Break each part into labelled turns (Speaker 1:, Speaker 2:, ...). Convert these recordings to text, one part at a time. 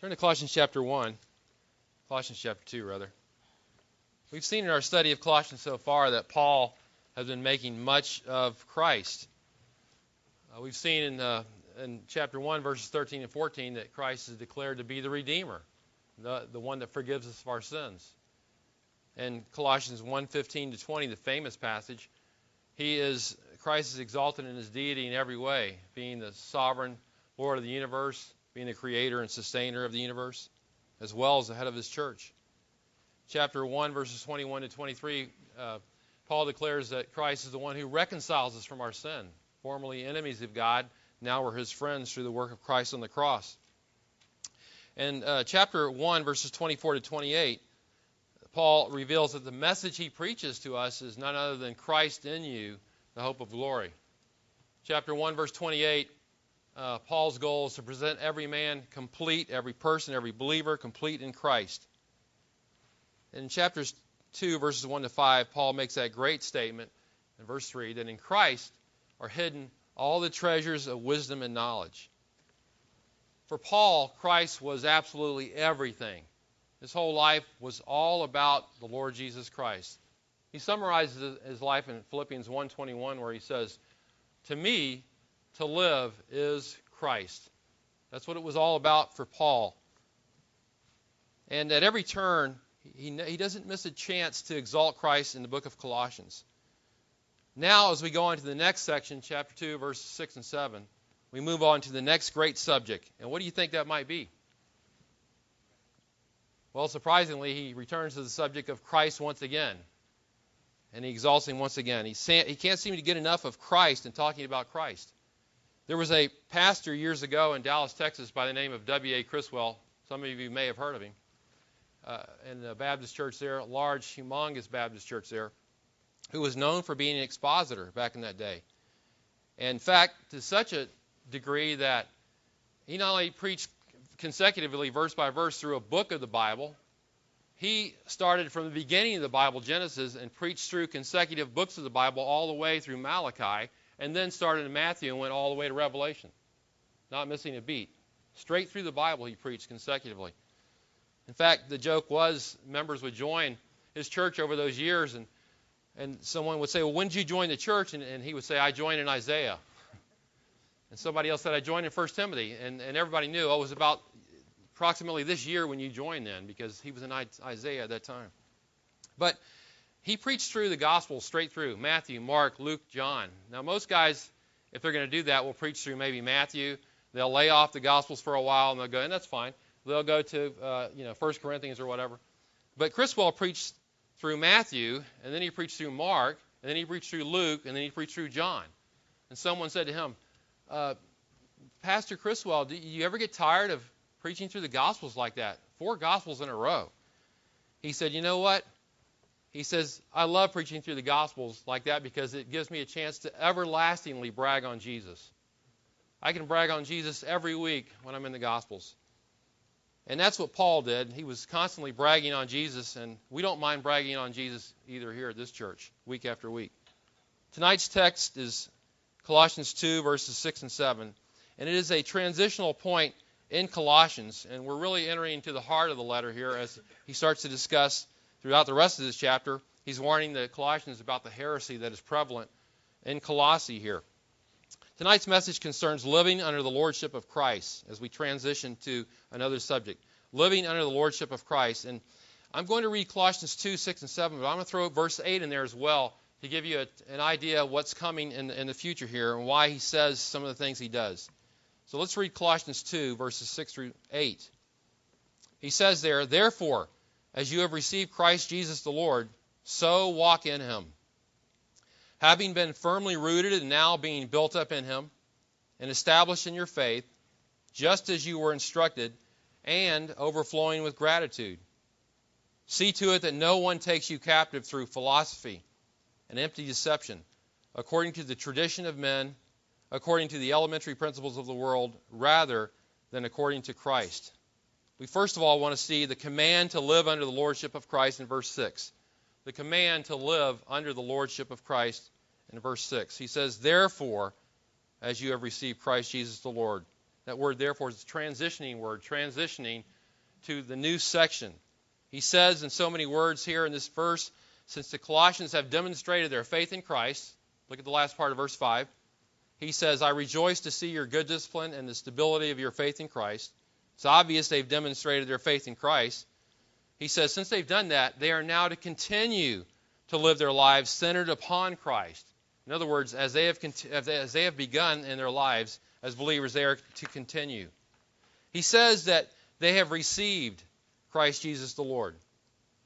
Speaker 1: Turn to Colossians chapter 1. Colossians chapter 2, rather. We've seen in our study of Colossians so far that Paul has been making much of Christ. Uh, we've seen in, uh, in chapter 1, verses 13 and 14, that Christ is declared to be the Redeemer, the, the one that forgives us of our sins. In Colossians 1 15 to 20, the famous passage, he is Christ is exalted in his deity in every way, being the sovereign Lord of the universe, being the creator and sustainer of the universe, as well as the head of his church. Chapter 1, verses 21 to 23, uh, Paul declares that Christ is the one who reconciles us from our sin. Formerly enemies of God, now we're his friends through the work of Christ on the cross. And uh, chapter 1, verses 24 to 28, Paul reveals that the message he preaches to us is none other than Christ in you, the hope of glory. Chapter 1, verse 28, uh, Paul's goal is to present every man complete, every person, every believer complete in Christ. In chapters 2, verses 1 to 5, Paul makes that great statement in verse 3 that in Christ are hidden all the treasures of wisdom and knowledge. For Paul, Christ was absolutely everything. His whole life was all about the Lord Jesus Christ. He summarizes his life in Philippians 1:21 where he says, "To me, to live is Christ." That's what it was all about for Paul. And at every turn, he, he doesn't miss a chance to exalt Christ in the book of Colossians. Now, as we go on to the next section, chapter 2, verses 6 and 7, we move on to the next great subject. And what do you think that might be? Well, surprisingly, he returns to the subject of Christ once again. And he exalts him once again. He, he can't seem to get enough of Christ and talking about Christ. There was a pastor years ago in Dallas, Texas, by the name of W.A. Criswell. Some of you may have heard of him. Uh, in the Baptist church there, a large, humongous Baptist church there, who was known for being an expositor back in that day. in fact, to such a degree that he not only preached consecutively, verse by verse, through a book of the Bible. He started from the beginning of the Bible, Genesis, and preached through consecutive books of the Bible all the way through Malachi, and then started in Matthew and went all the way to Revelation, not missing a beat. Straight through the Bible, he preached consecutively. In fact, the joke was members would join his church over those years, and, and someone would say, Well, when did you join the church? And, and he would say, I joined in Isaiah. And somebody else said, I joined in 1 Timothy. And, and everybody knew, oh, it was about approximately this year when you joined then, because he was in Isaiah at that time. But he preached through the Gospels straight through Matthew, Mark, Luke, John. Now, most guys, if they're going to do that, will preach through maybe Matthew. They'll lay off the Gospels for a while and they'll go, and that's fine. They'll go to, uh, you know, 1 Corinthians or whatever. But Criswell preached through Matthew, and then he preached through Mark, and then he preached through Luke, and then he preached through John. And someone said to him, uh, Pastor Criswell, do you ever get tired of preaching through the Gospels like that? Four Gospels in a row. He said, You know what? He says, I love preaching through the Gospels like that because it gives me a chance to everlastingly brag on Jesus. I can brag on Jesus every week when I'm in the Gospels. And that's what Paul did. He was constantly bragging on Jesus, and we don't mind bragging on Jesus either here at this church, week after week. Tonight's text is Colossians 2, verses 6 and 7. And it is a transitional point in Colossians, and we're really entering into the heart of the letter here as he starts to discuss throughout the rest of this chapter. He's warning the Colossians about the heresy that is prevalent in Colossae here. Tonight's message concerns living under the lordship of Christ as we transition to another subject. Living under the lordship of Christ. And I'm going to read Colossians 2, 6, and 7, but I'm going to throw verse 8 in there as well to give you a, an idea of what's coming in, in the future here and why he says some of the things he does. So let's read Colossians 2, verses 6 through 8. He says there, Therefore, as you have received Christ Jesus the Lord, so walk in him. Having been firmly rooted and now being built up in him, and established in your faith, just as you were instructed, and overflowing with gratitude. See to it that no one takes you captive through philosophy and empty deception, according to the tradition of men, according to the elementary principles of the world, rather than according to Christ. We first of all want to see the command to live under the lordship of Christ in verse 6. The command to live under the lordship of Christ in verse 6. He says, Therefore, as you have received Christ Jesus the Lord. That word, therefore, is a transitioning word, transitioning to the new section. He says in so many words here in this verse, since the Colossians have demonstrated their faith in Christ, look at the last part of verse 5. He says, I rejoice to see your good discipline and the stability of your faith in Christ. It's obvious they've demonstrated their faith in Christ. He says, since they've done that, they are now to continue to live their lives centered upon Christ. In other words, as they have, as they have begun in their lives as believers, they are to continue. He says that they have received Christ Jesus the Lord.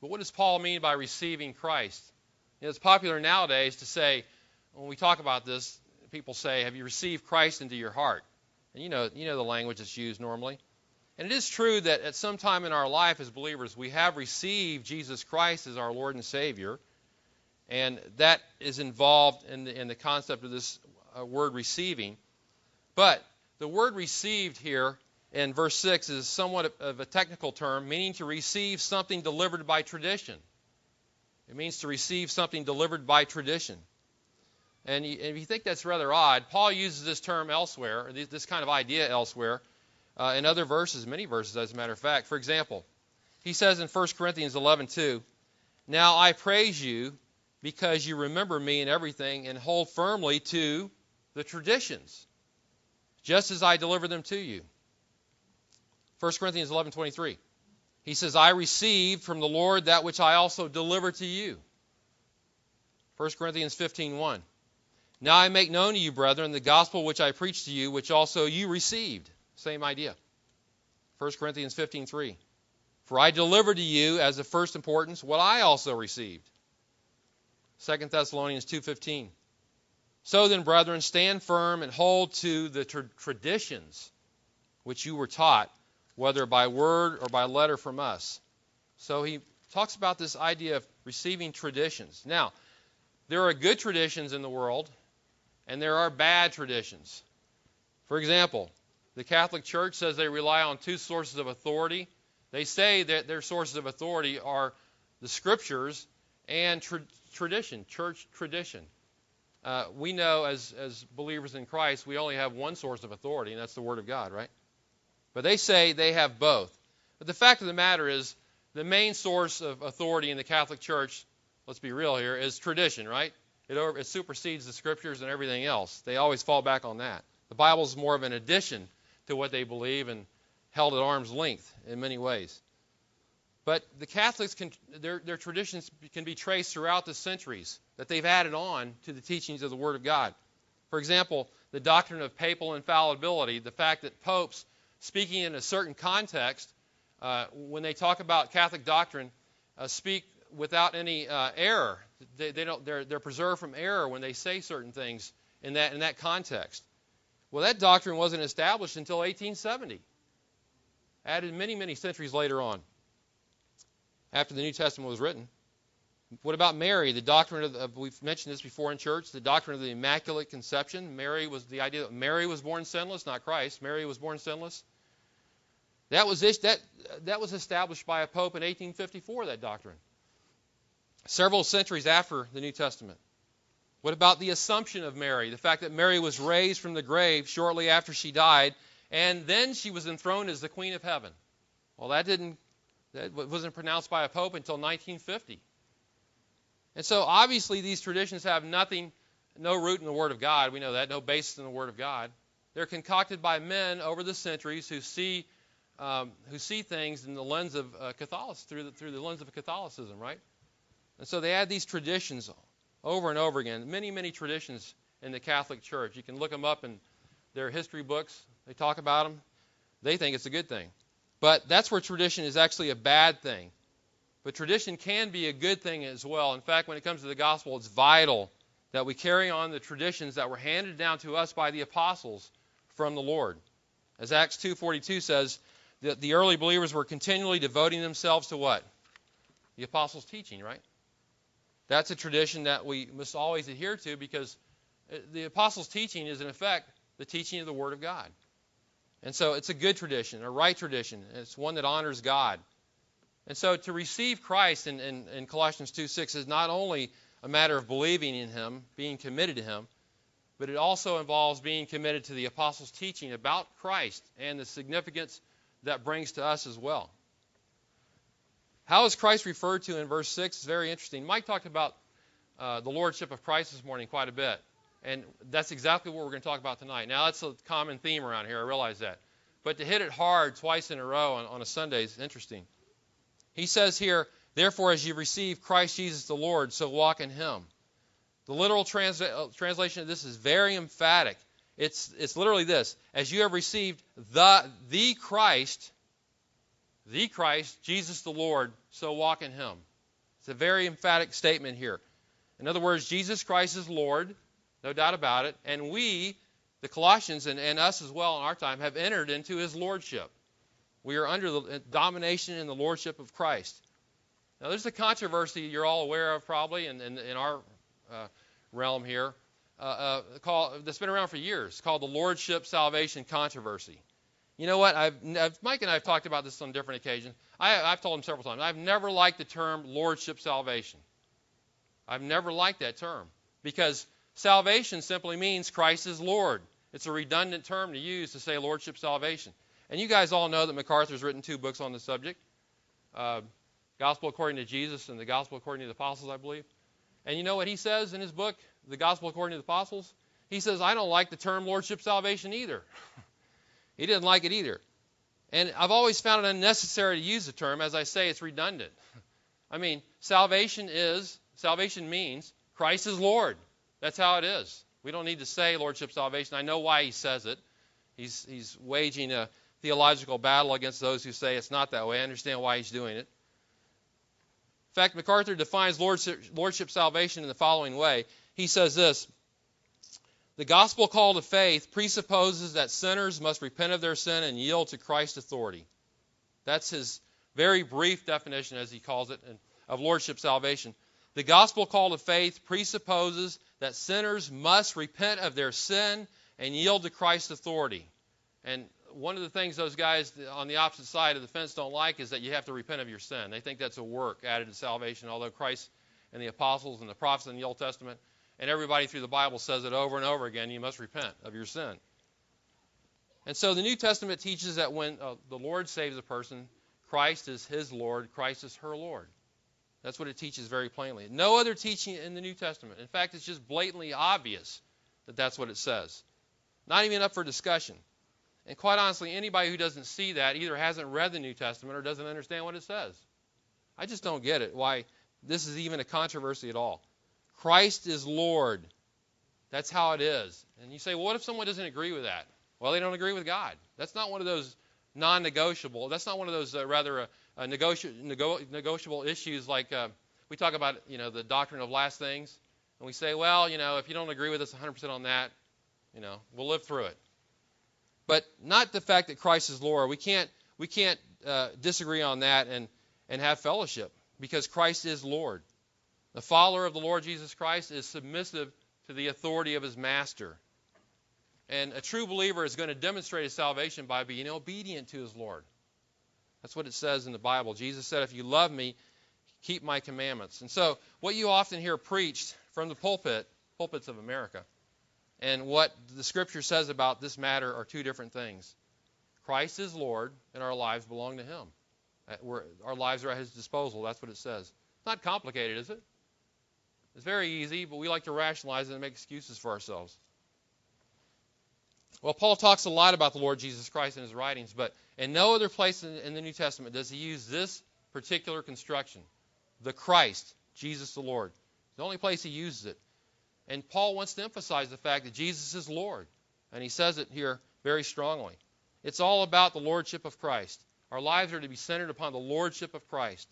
Speaker 1: But what does Paul mean by receiving Christ? You know, it's popular nowadays to say, when we talk about this, people say, Have you received Christ into your heart? And you know, you know the language that's used normally. And it is true that at some time in our life as believers, we have received Jesus Christ as our Lord and Savior. And that is involved in the, in the concept of this uh, word receiving. But the word received here in verse 6 is somewhat of a technical term, meaning to receive something delivered by tradition. It means to receive something delivered by tradition. And if you think that's rather odd, Paul uses this term elsewhere, this kind of idea elsewhere, uh, in other verses, many verses, as a matter of fact. For example, he says in 1 Corinthians 11:2, "Now I praise you because you remember me in everything and hold firmly to the traditions, just as I delivered them to you." 1 Corinthians 11:23. He says, "I received from the Lord that which I also delivered to you." 1 Corinthians 15:1. Now I make known to you, brethren, the gospel which I preached to you, which also you received. Same idea. 1 Corinthians 15:3. For I delivered to you as of first importance what I also received. 2 Thessalonians 2:15. So then, brethren, stand firm and hold to the tra- traditions which you were taught whether by word or by letter from us. So he talks about this idea of receiving traditions. Now, there are good traditions in the world, and there are bad traditions. For example, the Catholic Church says they rely on two sources of authority. They say that their sources of authority are the scriptures and tra- tradition, church tradition. Uh, we know as, as believers in Christ, we only have one source of authority, and that's the Word of God, right? But they say they have both. But the fact of the matter is, the main source of authority in the Catholic Church, let's be real here, is tradition, right? It, over, it supersedes the scriptures and everything else. They always fall back on that. The Bible is more of an addition to what they believe and held at arm's length in many ways. But the Catholics, can, their, their traditions can be traced throughout the centuries that they've added on to the teachings of the Word of God. For example, the doctrine of papal infallibility, the fact that popes speaking in a certain context, uh, when they talk about Catholic doctrine, uh, speak without any uh, error. They, they, don't, they're, they're preserved from error when they say certain things in that, in that context. Well, that doctrine wasn't established until 1870, added many, many centuries later on, after the New Testament was written. What about Mary? The doctrine of, we've mentioned this before in church, the doctrine of the Immaculate Conception. Mary was the idea that Mary was born sinless, not Christ. Mary was born sinless. That was, that, that was established by a pope in 1854, that doctrine. Several centuries after the New Testament. What about the assumption of Mary? The fact that Mary was raised from the grave shortly after she died, and then she was enthroned as the Queen of Heaven. Well, that didn't that wasn't pronounced by a pope until 1950. And so obviously these traditions have nothing, no root in the Word of God. We know that, no basis in the Word of God. They're concocted by men over the centuries who see um, who see things in the lens of uh, Catholicism, through the, through the lens of Catholicism, right? And so they add these traditions over and over again. Many, many traditions in the Catholic Church. You can look them up in their history books. They talk about them. They think it's a good thing. But that's where tradition is actually a bad thing. But tradition can be a good thing as well. In fact, when it comes to the gospel, it's vital that we carry on the traditions that were handed down to us by the apostles from the Lord. As Acts 2:42 says, the, the early believers were continually devoting themselves to what? The apostles' teaching, right? That's a tradition that we must always adhere to because uh, the apostles' teaching is, in effect, the teaching of the Word of God. And so it's a good tradition, a right tradition. It's one that honors God. And so to receive Christ in, in, in Colossians 2 6 is not only a matter of believing in Him, being committed to Him, but it also involves being committed to the apostles' teaching about Christ and the significance that brings to us as well. How is Christ referred to in verse 6? It's very interesting. Mike talked about uh, the lordship of Christ this morning quite a bit, and that's exactly what we're going to talk about tonight. Now, that's a common theme around here, I realize that. But to hit it hard twice in a row on, on a Sunday is interesting. He says here, Therefore, as you receive Christ Jesus the Lord, so walk in him. The literal trans- uh, translation of this is very emphatic. It's, it's literally this As you have received the, the Christ, the Christ, Jesus the Lord, so walk in him. It's a very emphatic statement here. In other words, Jesus Christ is Lord, no doubt about it, and we, the Colossians, and, and us as well in our time, have entered into his lordship. We are under the domination and the lordship of Christ. Now, there's a controversy you're all aware of probably in, in, in our uh, realm here uh, uh, called, that's been around for years called the Lordship Salvation Controversy. You know what? I've, Mike and I have talked about this on different occasions. I, have told him several times. I've never liked the term Lordship Salvation. I've never liked that term because salvation simply means Christ is Lord. It's a redundant term to use to say Lordship Salvation. And you guys all know that MacArthur's written two books on the subject uh, Gospel According to Jesus and the Gospel According to the Apostles, I believe. And you know what he says in his book, The Gospel According to the Apostles? He says, I don't like the term Lordship Salvation either. he didn't like it either. And I've always found it unnecessary to use the term. As I say, it's redundant. I mean, salvation is, salvation means Christ is Lord. That's how it is. We don't need to say Lordship Salvation. I know why he says it. He's, he's waging a theological battle against those who say it's not that way. I understand why he's doing it. In fact, MacArthur defines lordship, lordship salvation in the following way. He says this The gospel call to faith presupposes that sinners must repent of their sin and yield to Christ's authority. That's his very brief definition, as he calls it, of lordship salvation. The gospel call to faith presupposes that sinners must repent of their sin and yield to Christ's authority. And one of the things those guys on the opposite side of the fence don't like is that you have to repent of your sin. They think that's a work added to salvation, although Christ and the apostles and the prophets in the Old Testament and everybody through the Bible says it over and over again you must repent of your sin. And so the New Testament teaches that when uh, the Lord saves a person, Christ is his Lord, Christ is her Lord. That's what it teaches very plainly. No other teaching in the New Testament. In fact, it's just blatantly obvious that that's what it says. Not even up for discussion. And quite honestly, anybody who doesn't see that either hasn't read the New Testament or doesn't understand what it says. I just don't get it, why this is even a controversy at all. Christ is Lord. That's how it is. And you say, well, what if someone doesn't agree with that? Well, they don't agree with God. That's not one of those non negotiable, that's not one of those uh, rather uh, uh, negoti- nego- negotiable issues like uh, we talk about, you know, the doctrine of last things. And we say, well, you know, if you don't agree with us 100% on that, you know, we'll live through it but not the fact that Christ is Lord. We can't we can't uh, disagree on that and and have fellowship because Christ is Lord. The follower of the Lord Jesus Christ is submissive to the authority of his master. And a true believer is going to demonstrate his salvation by being obedient to his Lord. That's what it says in the Bible. Jesus said, If you love me, keep my commandments. And so, what you often hear preached from the pulpit, pulpits of America, and what the scripture says about this matter are two different things. Christ is Lord, and our lives belong to Him. Uh, our lives are at His disposal. That's what it says. It's not complicated, is it? It's very easy, but we like to rationalize it and make excuses for ourselves. Well, Paul talks a lot about the Lord Jesus Christ in his writings, but in no other place in, in the New Testament does he use this particular construction the Christ, Jesus the Lord. It's the only place he uses it. And Paul wants to emphasize the fact that Jesus is Lord. And he says it here very strongly. It's all about the lordship of Christ. Our lives are to be centered upon the lordship of Christ.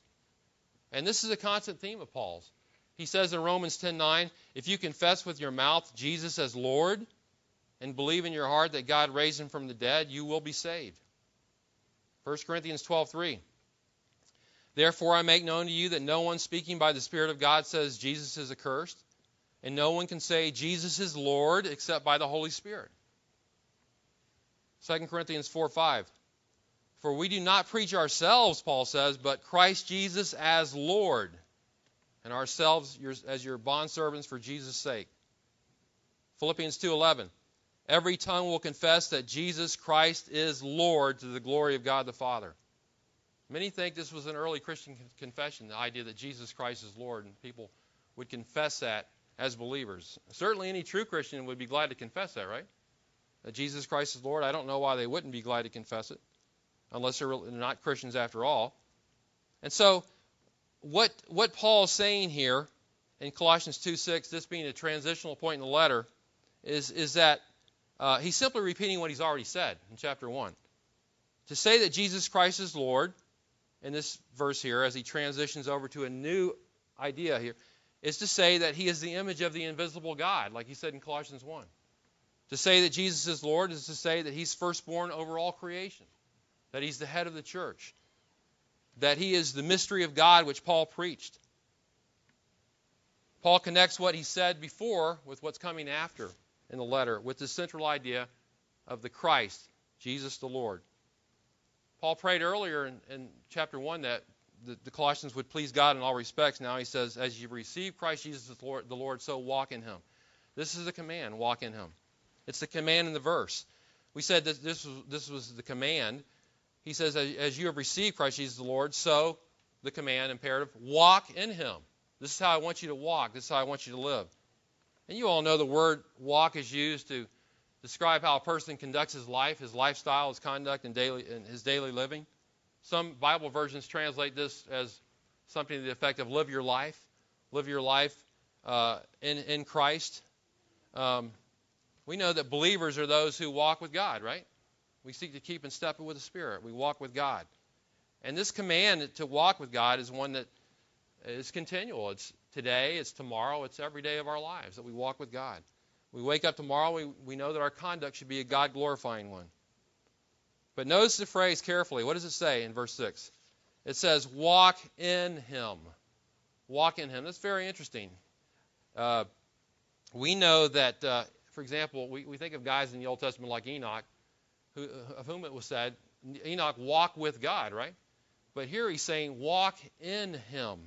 Speaker 1: And this is a constant theme of Paul's. He says in Romans 10:9, if you confess with your mouth Jesus as Lord and believe in your heart that God raised him from the dead, you will be saved. 1 Corinthians 12:3 Therefore I make known to you that no one speaking by the Spirit of God says Jesus is accursed, and no one can say Jesus is Lord except by the Holy Spirit. 2 Corinthians 4:5 For we do not preach ourselves, Paul says, but Christ Jesus as Lord, and ourselves as your bondservants for Jesus' sake. Philippians 2:11. Every tongue will confess that Jesus Christ is Lord to the glory of God the Father. Many think this was an early Christian confession, the idea that Jesus Christ is Lord, and people would confess that as believers. Certainly, any true Christian would be glad to confess that, right? That Jesus Christ is Lord. I don't know why they wouldn't be glad to confess it, unless they're not Christians after all. And so, what what Paul is saying here in Colossians 2:6, this being a transitional point in the letter, is is that uh, he's simply repeating what he's already said in chapter 1. To say that Jesus Christ is Lord, in this verse here, as he transitions over to a new idea here, is to say that he is the image of the invisible God, like he said in Colossians 1. To say that Jesus is Lord is to say that he's firstborn over all creation, that he's the head of the church, that he is the mystery of God which Paul preached. Paul connects what he said before with what's coming after in the letter, with the central idea of the Christ, Jesus the Lord. Paul prayed earlier in, in chapter 1 that the, the, Colossians would please God in all respects. Now he says, As you receive Christ Jesus the Lord, the Lord, so walk in him. This is the command, walk in him. It's the command in the verse. We said that this was, this was the command. He says, As you have received Christ Jesus the Lord, so the command, imperative, walk in him. This is how I want you to walk. This is how I want you to live. And you all know the word walk is used to describe how a person conducts his life, his lifestyle, his conduct, and daily, and his daily living. Some Bible versions translate this as something to the effect of live your life, live your life uh, in, in Christ. Um, we know that believers are those who walk with God, right? We seek to keep in step with the Spirit. We walk with God. And this command to walk with God is one that is continual. It's today, it's tomorrow, it's every day of our lives that we walk with God. We wake up tomorrow, we, we know that our conduct should be a God glorifying one. But notice the phrase carefully. What does it say in verse 6? It says, walk in him. Walk in him. That's very interesting. Uh, we know that, uh, for example, we, we think of guys in the Old Testament like Enoch, who, of whom it was said, Enoch walk with God, right? But here he's saying, walk in him.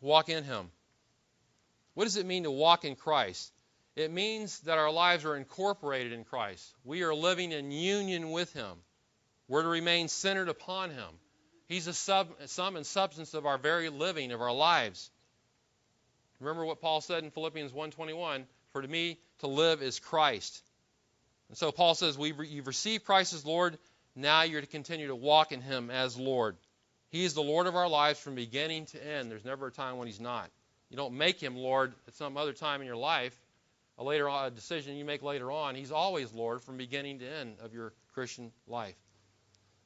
Speaker 1: Walk in him. What does it mean to walk in Christ? It means that our lives are incorporated in Christ. We are living in union with him. We're to remain centered upon him. He's the sum and substance of our very living, of our lives. Remember what Paul said in Philippians 1:21, "For to me to live is Christ." And so Paul says, We've, "You've received Christ as Lord. Now you're to continue to walk in him as Lord. He is the Lord of our lives from beginning to end. There's never a time when he's not. You don't make him Lord at some other time in your life, a later a decision you make later on. He's always Lord from beginning to end of your Christian life.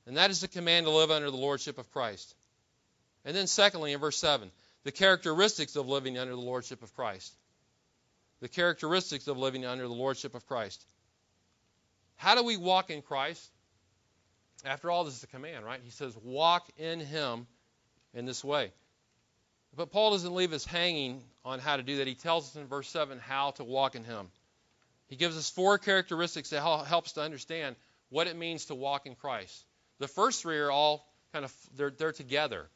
Speaker 1: And that is the command to live under the lordship of Christ. And then secondly, in verse 7, the characteristics of living under the lordship of Christ. The characteristics of living under the lordship of Christ. How do we walk in Christ? After all, this is a command, right? He says, walk in him in this way. But Paul doesn't leave us hanging on how to do that. He tells us in verse 7 how to walk in him. He gives us four characteristics that help us to understand what it means to walk in Christ. The first three are all kind of they're, they're together.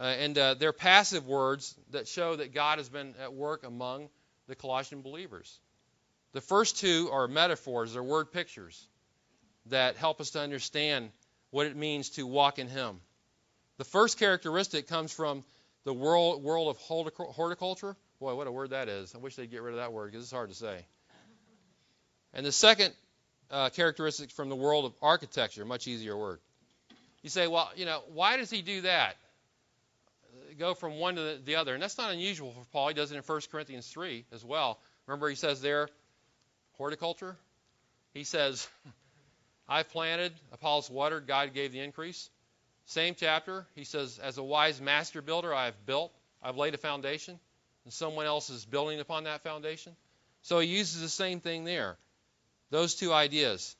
Speaker 1: Uh, and uh, they're passive words that show that God has been at work among the Colossian believers. The first two are metaphors, they're word pictures that help us to understand what it means to walk in Him. The first characteristic comes from the world, world of horticulture. Boy, what a word that is. I wish they'd get rid of that word because it's hard to say. And the second uh, characteristic from the world of architecture, much easier word. You say, well, you know, why does he do that? Go from one to the other. And that's not unusual for Paul. He does it in 1 Corinthians 3 as well. Remember, he says there, horticulture? He says, I planted, Apollos watered, God gave the increase. Same chapter, he says, As a wise master builder, I have built, I've laid a foundation, and someone else is building upon that foundation. So he uses the same thing there. Those two ideas.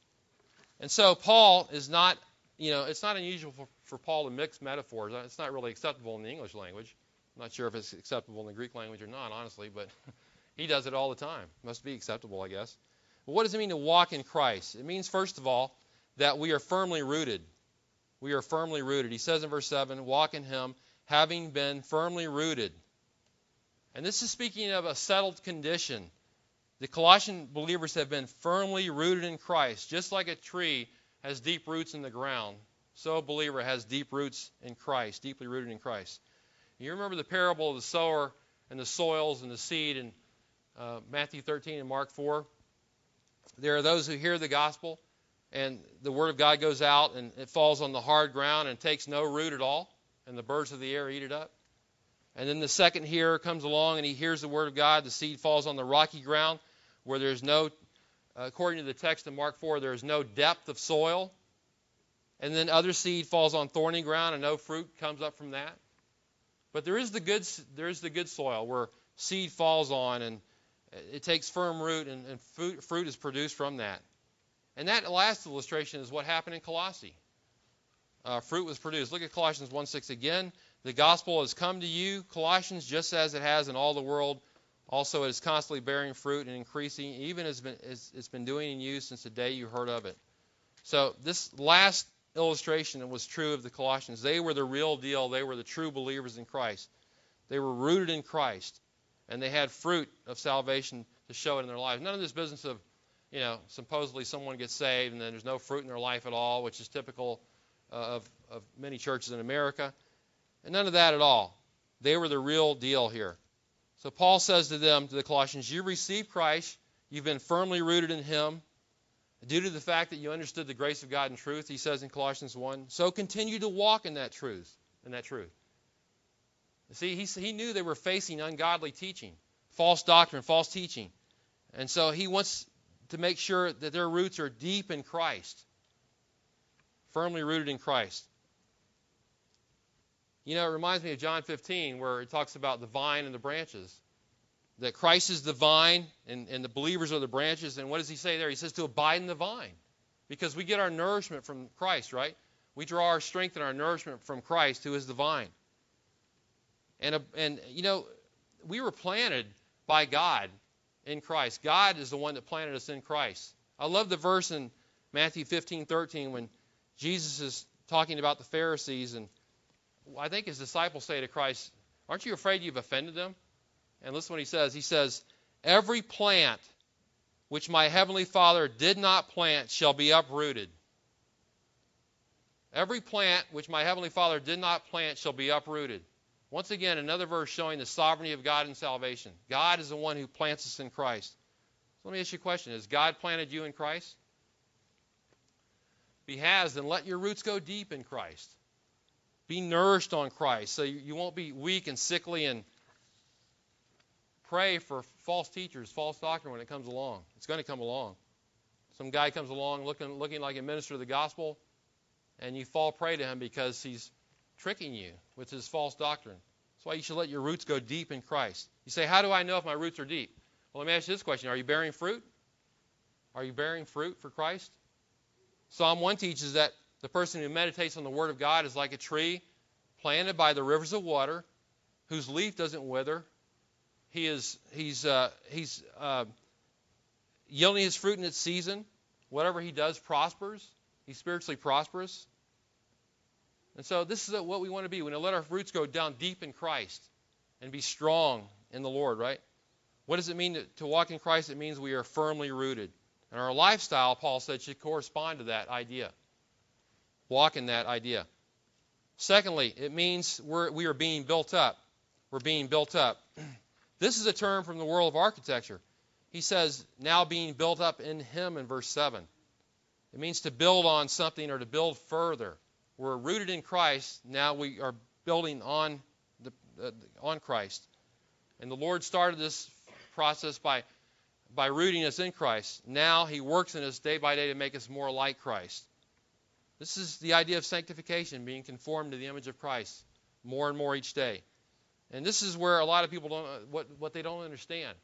Speaker 1: And so Paul is not, you know, it's not unusual for, for Paul to mix metaphors. It's not really acceptable in the English language. I'm not sure if it's acceptable in the Greek language or not, honestly, but he does it all the time. Must be acceptable, I guess. But what does it mean to walk in Christ? It means, first of all, that we are firmly rooted. We are firmly rooted. He says in verse 7 walk in him, having been firmly rooted. And this is speaking of a settled condition. The Colossian believers have been firmly rooted in Christ, just like a tree has deep roots in the ground. So a believer has deep roots in Christ, deeply rooted in Christ. You remember the parable of the sower and the soils and the seed in uh, Matthew 13 and Mark 4? There are those who hear the gospel, and the word of God goes out, and it falls on the hard ground and takes no root at all, and the birds of the air eat it up. And then the second hearer comes along and he hears the word of God. The seed falls on the rocky ground where there's no, according to the text in Mark 4, there is no depth of soil. And then other seed falls on thorny ground and no fruit comes up from that. But there is the good, there is the good soil where seed falls on and it takes firm root and, and fruit, fruit is produced from that. And that last illustration is what happened in Colossae. Uh, fruit was produced. Look at Colossians 1:6 again. The gospel has come to you, Colossians, just as it has in all the world. Also, it is constantly bearing fruit and increasing, even as it's been doing in you since the day you heard of it. So, this last illustration was true of the Colossians. They were the real deal. They were the true believers in Christ. They were rooted in Christ, and they had fruit of salvation to show it in their lives. None of this business of, you know, supposedly someone gets saved and then there's no fruit in their life at all, which is typical uh, of, of many churches in America. And none of that at all. They were the real deal here. So Paul says to them, to the Colossians, You received Christ, you've been firmly rooted in him. Due to the fact that you understood the grace of God and truth, he says in Colossians 1, so continue to walk in that truth, in that truth. See, he, he knew they were facing ungodly teaching, false doctrine, false teaching. And so he wants to make sure that their roots are deep in Christ, firmly rooted in Christ. You know, it reminds me of John 15, where it talks about the vine and the branches. That Christ is the vine and, and the believers are the branches. And what does he say there? He says to abide in the vine. Because we get our nourishment from Christ, right? We draw our strength and our nourishment from Christ, who is the vine. And, uh, and you know, we were planted by God in Christ. God is the one that planted us in Christ. I love the verse in Matthew 15, 13 when Jesus is talking about the Pharisees and I think his disciples say to Christ, Aren't you afraid you've offended them? And listen what he says. He says, Every plant which my heavenly Father did not plant shall be uprooted. Every plant which my heavenly Father did not plant shall be uprooted. Once again, another verse showing the sovereignty of God in salvation. God is the one who plants us in Christ. So let me ask you a question Has God planted you in Christ? If He has, then let your roots go deep in Christ. Be nourished on Christ so you won't be weak and sickly and prey for false teachers, false doctrine when it comes along. It's going to come along. Some guy comes along looking, looking like a minister of the gospel, and you fall prey to him because he's tricking you with his false doctrine. That's why you should let your roots go deep in Christ. You say, How do I know if my roots are deep? Well, let me ask you this question Are you bearing fruit? Are you bearing fruit for Christ? Psalm 1 teaches that the person who meditates on the Word of God is like a tree planted by the rivers of water, whose leaf doesn't wither. He is he's uh, he's uh, yielding his fruit in its season. Whatever he does prospers. He's spiritually prosperous. And so this is what we want to be. We want to let our roots go down deep in Christ and be strong in the Lord, right? What does it mean to, to walk in Christ? It means we are firmly rooted. And our lifestyle, Paul said, should correspond to that idea walk in that idea. Secondly, it means we're, we are being built up. We're being built up. This is a term from the world of architecture. He says, now being built up in Him in verse 7. It means to build on something or to build further. We're rooted in Christ. Now we are building on, the, uh, on Christ. And the Lord started this process by, by rooting us in Christ. Now He works in us day by day to make us more like Christ. This is the idea of sanctification, being conformed to the image of Christ more and more each day. And this is where a lot of people don't what what they don't understand.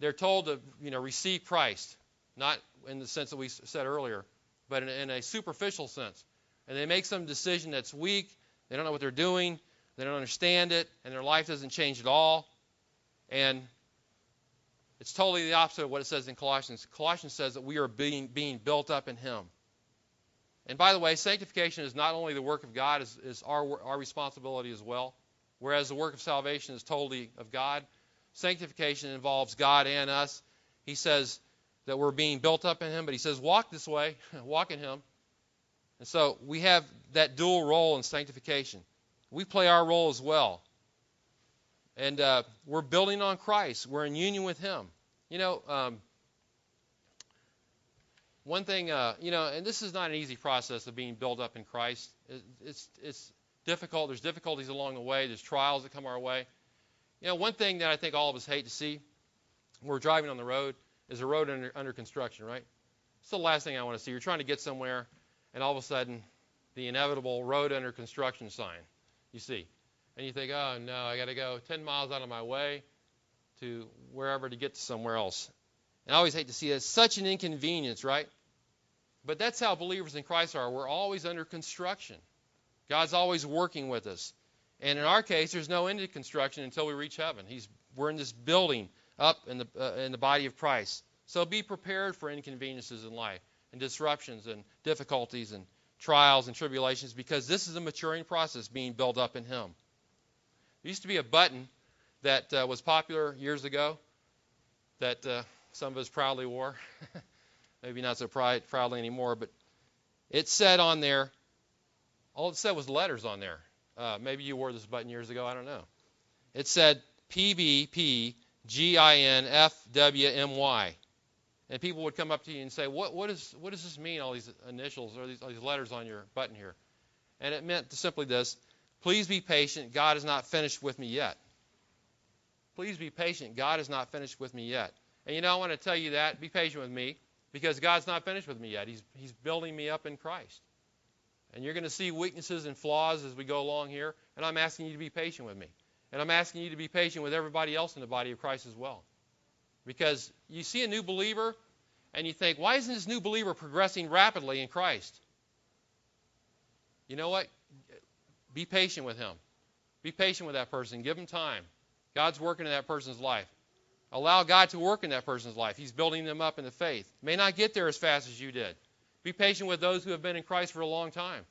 Speaker 1: They're told to you know receive Christ, not in the sense that we said earlier, but in, in a superficial sense. And they make some decision that's weak. They don't know what they're doing. They don't understand it, and their life doesn't change at all. And it's totally the opposite of what it says in Colossians. Colossians says that we are being being built up in Him. And by the way, sanctification is not only the work of God, it's, it's our, our responsibility as well. Whereas the work of salvation is totally of God, sanctification involves God and us. he says that we're being built up in him, but he says, walk this way, walk in him. And so we have that dual role in sanctification. We play our role as well. And uh, we're building on Christ. We're in union with him. You know, um, one thing, uh, you know, and this is not an easy process of being built up in Christ. It, it's, it's difficult. There's difficulties along the way. There's trials that come our way. You know, one thing that I think all of us hate to see when we're driving on the road is a road under, under construction, right? It's the last thing I want to see. You're trying to get somewhere, and all of a sudden, the inevitable road under construction sign you see. And you think, oh, no, I got to go 10 miles out of my way to wherever to get to somewhere else. And I always hate to see it. Such an inconvenience, right? But that's how believers in Christ are. We're always under construction. God's always working with us. And in our case, there's no end to construction until we reach heaven. He's, we're in this building up in the, uh, in the body of Christ. So be prepared for inconveniences in life and disruptions and difficulties and trials and tribulations because this is a maturing process being built up in Him. There used to be a button that uh, was popular years ago that uh, some of us proudly wore. Maybe not so pride, proudly anymore, but it said on there, all it said was letters on there. Uh, maybe you wore this button years ago, I don't know. It said PBP G-I-N-F-W-M-Y. And people would come up to you and say, what, what, is, what does this mean, all these initials or these, all these letters on your button here? And it meant simply this Please be patient. God is not finished with me yet. Please be patient. God is not finished with me yet. And you know, I want to tell you that. Be patient with me because God's not finished with me yet. He's, he's building me up in Christ. And you're going to see weaknesses and flaws as we go along here. And I'm asking you to be patient with me. And I'm asking you to be patient with everybody else in the body of Christ as well. Because you see a new believer and you think, why isn't this new believer progressing rapidly in Christ? You know what? Be patient with him. Be patient with that person. Give him time. God's working in that person's life. Allow God to work in that person's life. He's building them up in the faith. May not get there as fast as you did. Be patient with those who have been in Christ for a long time.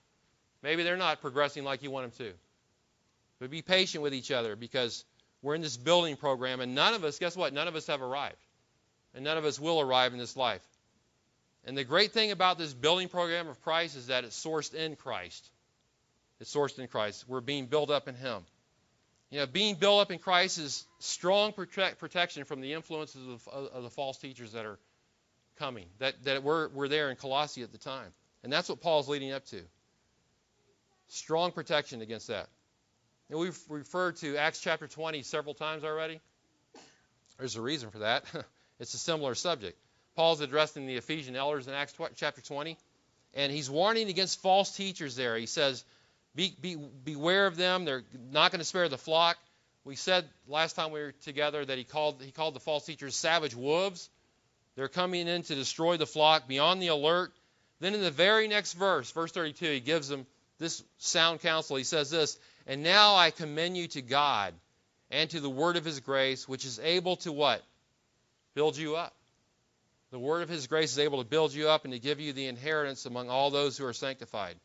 Speaker 1: Maybe they're not progressing like you want them to. But be patient with each other because we're in this building program, and none of us, guess what? None of us have arrived. And none of us will arrive in this life. And the great thing about this building program of Christ is that it's sourced in Christ. It's sourced in Christ. We're being built up in Him. You know, being built up in Christ is strong protect, protection from the influences of, of, the false teachers that are coming, that, that were, were there in Colossae at the time. And that's what Paul's leading up to. Strong protection against that. And we've referred to Acts chapter 20 several times already. There's a reason for that. it's a similar subject. Paul's addressing the Ephesian elders in Acts chapter 20, and he's warning against false teachers there. He says, be, be, Beware of them. They're not going to spare the flock. We said last time we were together that he called, he called the false teachers savage wolves. They're coming in to destroy the flock, be on the alert. Then in the very next verse, verse 32, he gives them this sound counsel. He says this and now I commend you to God and to the word of his grace, which is able to what? Build you up. The word of his grace is able to build you up and to give you the inheritance among all those who are sanctified.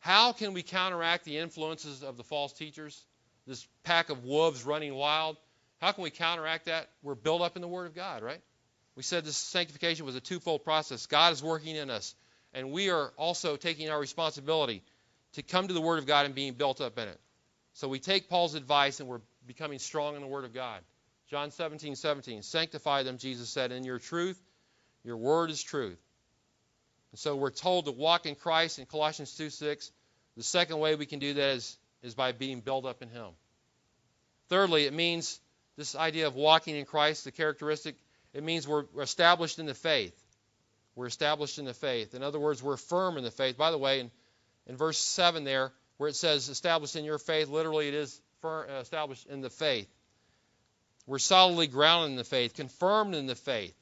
Speaker 1: How can we counteract the influences of the false teachers? This pack of wolves running wild. How can we counteract that? We're built up in the Word of God, right? We said this sanctification was a twofold process. God is working in us, and we are also taking our responsibility to come to the Word of God and being built up in it. So we take Paul's advice and we're becoming strong in the Word of God. John 17, 17. Sanctify them, Jesus said, in your truth. Your word is truth. And so we're told to walk in Christ in Colossians 2, 6. The second way we can do that is, is by being built up in Him. Thirdly, it means this idea of walking in Christ, the characteristic, it means we're established in the faith. We're established in the faith. In other words, we're firm in the faith. By the way, in in verse 7 there, where it says established in your faith, literally it is uh, established in the faith. We're solidly grounded in the faith, confirmed in the faith.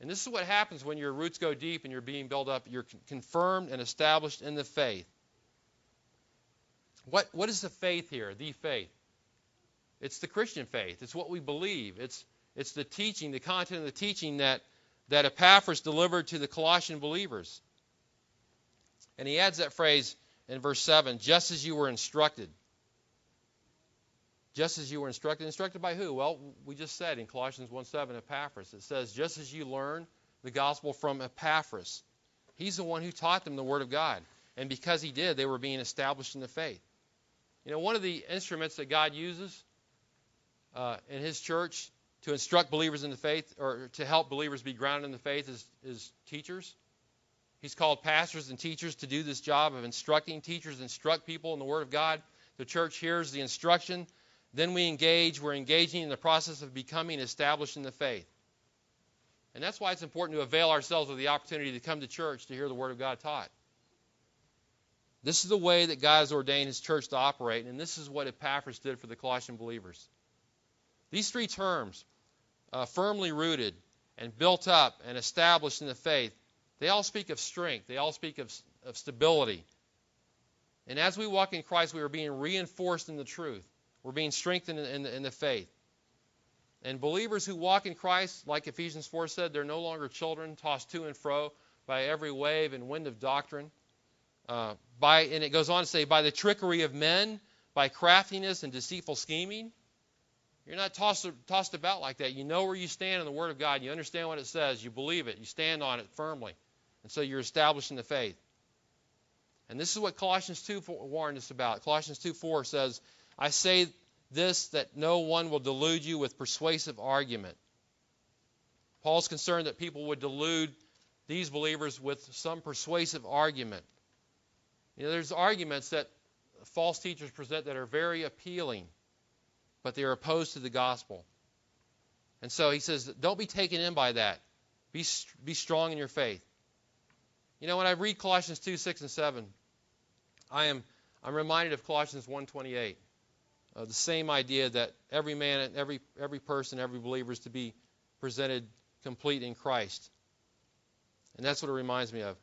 Speaker 1: And this is what happens when your roots go deep and you're being built up. You're confirmed and established in the faith. What, what is the faith here? The faith. It's the Christian faith. It's what we believe. It's, it's the teaching, the content of the teaching that, that Epaphras delivered to the Colossian believers. And he adds that phrase, in verse 7 just as you were instructed. just as you were instructed. Instructed by who? Well, we just said in Colossians 1:7, Epaphras. It says, just as you learn the gospel from Epaphras. He's the one who taught them the Word of God. And because he did, they were being established in the faith. You know, one of the instruments that God uses uh, in his church to instruct believers in the faith or to help believers be grounded in the faith is, is teachers. He's called pastors and teachers to do this job of instructing. Teachers instruct people in the Word of God. The church hears the instruction. Then we engage. We're engaging in the process of becoming established in the faith. And that's why it's important to avail ourselves of the opportunity to come to church to hear the Word of God taught. This is the way that God has ordained His church to operate, and this is what Epaphras did for the Colossian believers. These three terms, uh, firmly rooted and built up and established in the faith, they all speak of strength. They all speak of, of stability. And as we walk in Christ, we are being reinforced in the truth. We're being strengthened in, in, the, in the faith. And believers who walk in Christ, like Ephesians 4 said, they're no longer children tossed to and fro by every wave and wind of doctrine. Uh, by, and it goes on to say, by the trickery of men, by craftiness and deceitful scheming. You're not tossed, tossed about like that. You know where you stand in the Word of God. You understand what it says. You believe it. You stand on it firmly. And so you're established in the faith. And this is what Colossians 2 warned us about. Colossians 2 4 says, I say this that no one will delude you with persuasive argument. Paul's concerned that people would delude these believers with some persuasive argument. You know, there's arguments that false teachers present that are very appealing, but they are opposed to the gospel. And so he says, don't be taken in by that. Be, be strong in your faith. You know, when I read Colossians 2, 6, and 7, I am I'm reminded of Colossians 1.28. Uh, the same idea that every man, and every every person, every believer is to be presented complete in Christ. And that's what it reminds me of.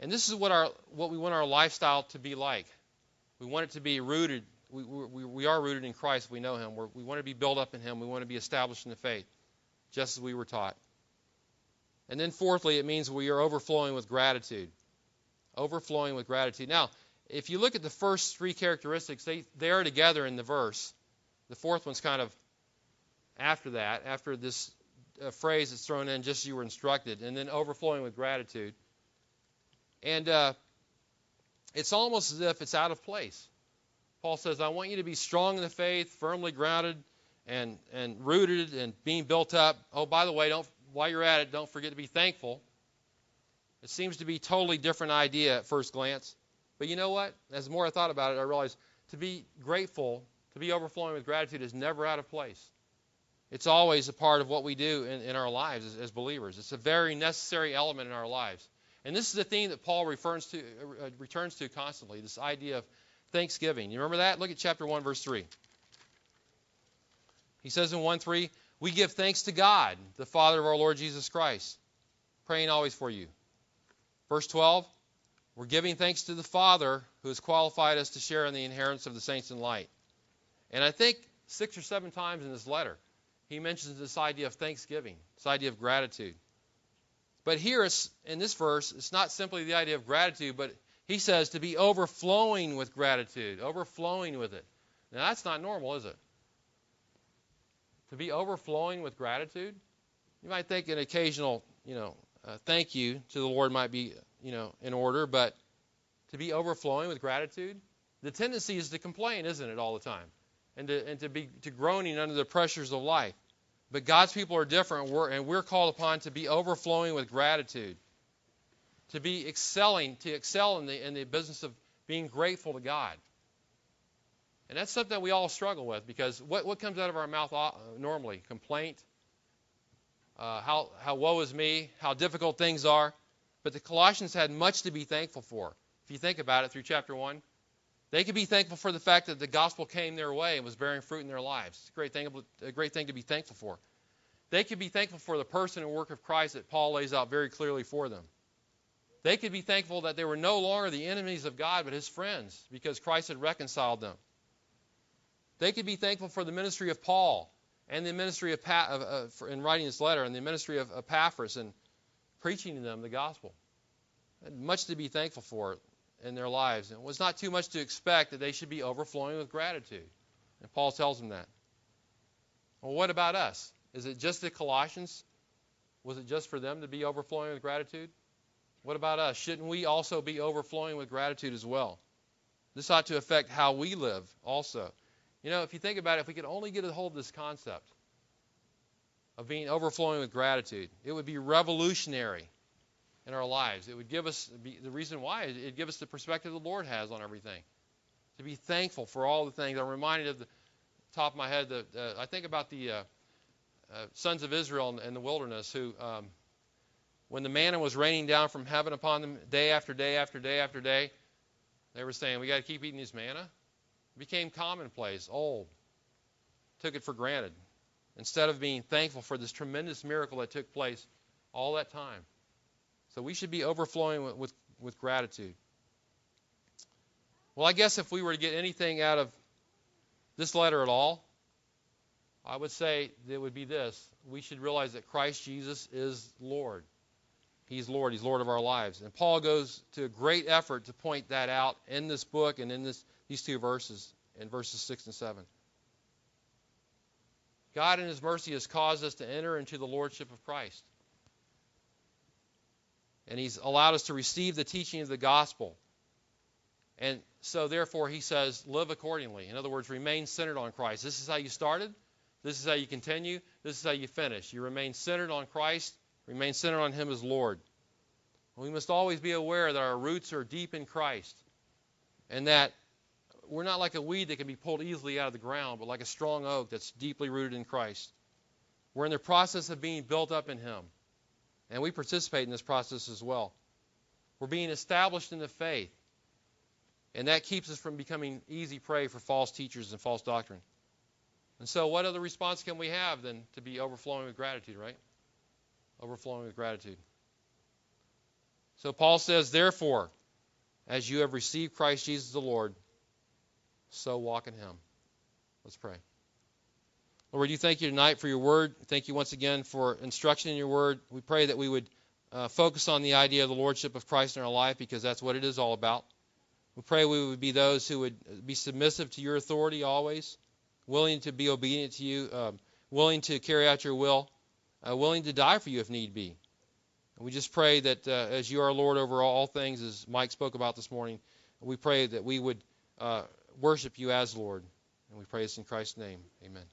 Speaker 1: And this is what our what we want our lifestyle to be like. We want it to be rooted. We, we, we are rooted in Christ. We know Him. We're, we want to be built up in Him. We want to be established in the faith, just as we were taught. And then, fourthly, it means we are overflowing with gratitude. Overflowing with gratitude. Now, if you look at the first three characteristics, they, they are together in the verse. The fourth one's kind of after that, after this uh, phrase that's thrown in, just as you were instructed, and then overflowing with gratitude. And uh, it's almost as if it's out of place. Paul says, I want you to be strong in the faith, firmly grounded and, and rooted and being built up. Oh, by the way, don't while you're at it, don't forget to be thankful. It seems to be a totally different idea at first glance. But you know what? As more I thought about it, I realized to be grateful, to be overflowing with gratitude is never out of place. It's always a part of what we do in, in our lives as, as, believers. It's a very necessary element in our lives. And this is the theme that Paul refers to, uh, returns to constantly this idea of thanksgiving. You remember that? Look at chapter 1, verse 3. He says in 1 3, We give thanks to God, the Father of our Lord Jesus Christ, praying always for you. Verse 12, we're giving thanks to the Father who has qualified us to share in the inheritance of the saints in light. And I think six or seven times in this letter, he mentions this idea of thanksgiving, this idea of gratitude. But here in this verse, it's not simply the idea of gratitude, but he says to be overflowing with gratitude, overflowing with it. Now, that's not normal, is it? To be overflowing with gratitude? You might think an occasional, you know, uh, thank you to the Lord might be you know, in order, but to be overflowing with gratitude, the tendency is to complain, isn't it, all the time? And to, and to be to groaning under the pressures of life. But God's people are different, we're, and we're called upon to be overflowing with gratitude, to be excelling, to excel in the, in the business of being grateful to God. And that's something we all struggle with because what, what comes out of our mouth normally? Complaint, uh, how, how woe is me, how difficult things are. But the Colossians had much to be thankful for. If you think about it through chapter 1, they could be thankful for the fact that the gospel came their way and was bearing fruit in their lives. It's a great thing, a great thing to be thankful for. They could be thankful for the person and work of Christ that Paul lays out very clearly for them. They could be thankful that they were no longer the enemies of God, but his friends, because Christ had reconciled them. They could be thankful for the ministry of Paul and the ministry of, pa- uh, in writing this letter and the ministry of Epaphras and preaching to them the gospel. Much to be thankful for in their lives. And it was not too much to expect that they should be overflowing with gratitude. And Paul tells them that. Well, what about us? Is it just the Colossians? Was it just for them to be overflowing with gratitude? What about us? Shouldn't we also be overflowing with gratitude as well? This ought to affect how we live also. You know, if you think about it, if we could only get a hold of this concept of being overflowing with gratitude, it would be revolutionary in our lives. It would give us the reason why it'd give us the perspective the Lord has on everything. To be thankful for all the things. I'm reminded of the top of my head that uh, I think about the uh, uh, sons of Israel in, in the wilderness who, um, when the manna was raining down from heaven upon them day after day after day after day, they were saying, "We got to keep eating this manna." Became commonplace, old, took it for granted, instead of being thankful for this tremendous miracle that took place all that time. So we should be overflowing with, with, with gratitude. Well, I guess if we were to get anything out of this letter at all, I would say it would be this. We should realize that Christ Jesus is Lord. He's Lord. He's Lord of our lives. And Paul goes to a great effort to point that out in this book and in this, these two verses, in verses 6 and 7. God in His mercy has caused us to enter into the Lordship of Christ. And He's allowed us to receive the teaching of the gospel. And so, therefore, He says, live accordingly. In other words, remain centered on Christ. This is how you started. This is how you continue. This is how you finish. You remain centered on Christ, remain centered on Him as Lord. We must always be aware that our roots are deep in Christ and that we're not like a weed that can be pulled easily out of the ground, but like a strong oak that's deeply rooted in Christ. We're in the process of being built up in Him, and we participate in this process as well. We're being established in the faith, and that keeps us from becoming easy prey for false teachers and false doctrine. And so, what other response can we have than to be overflowing with gratitude, right? Overflowing with gratitude. So, Paul says, Therefore, as you have received Christ Jesus the Lord, so walk in him. Let's pray. Lord, you thank you tonight for your word. Thank you once again for instruction in your word. We pray that we would uh, focus on the idea of the lordship of Christ in our life because that's what it is all about. We pray we would be those who would be submissive to your authority always, willing to be obedient to you, um, willing to carry out your will, uh, willing to die for you if need be. And we just pray that uh, as you are Lord over all things, as Mike spoke about this morning, we pray that we would uh, worship you as Lord. And we pray this in Christ's name. Amen.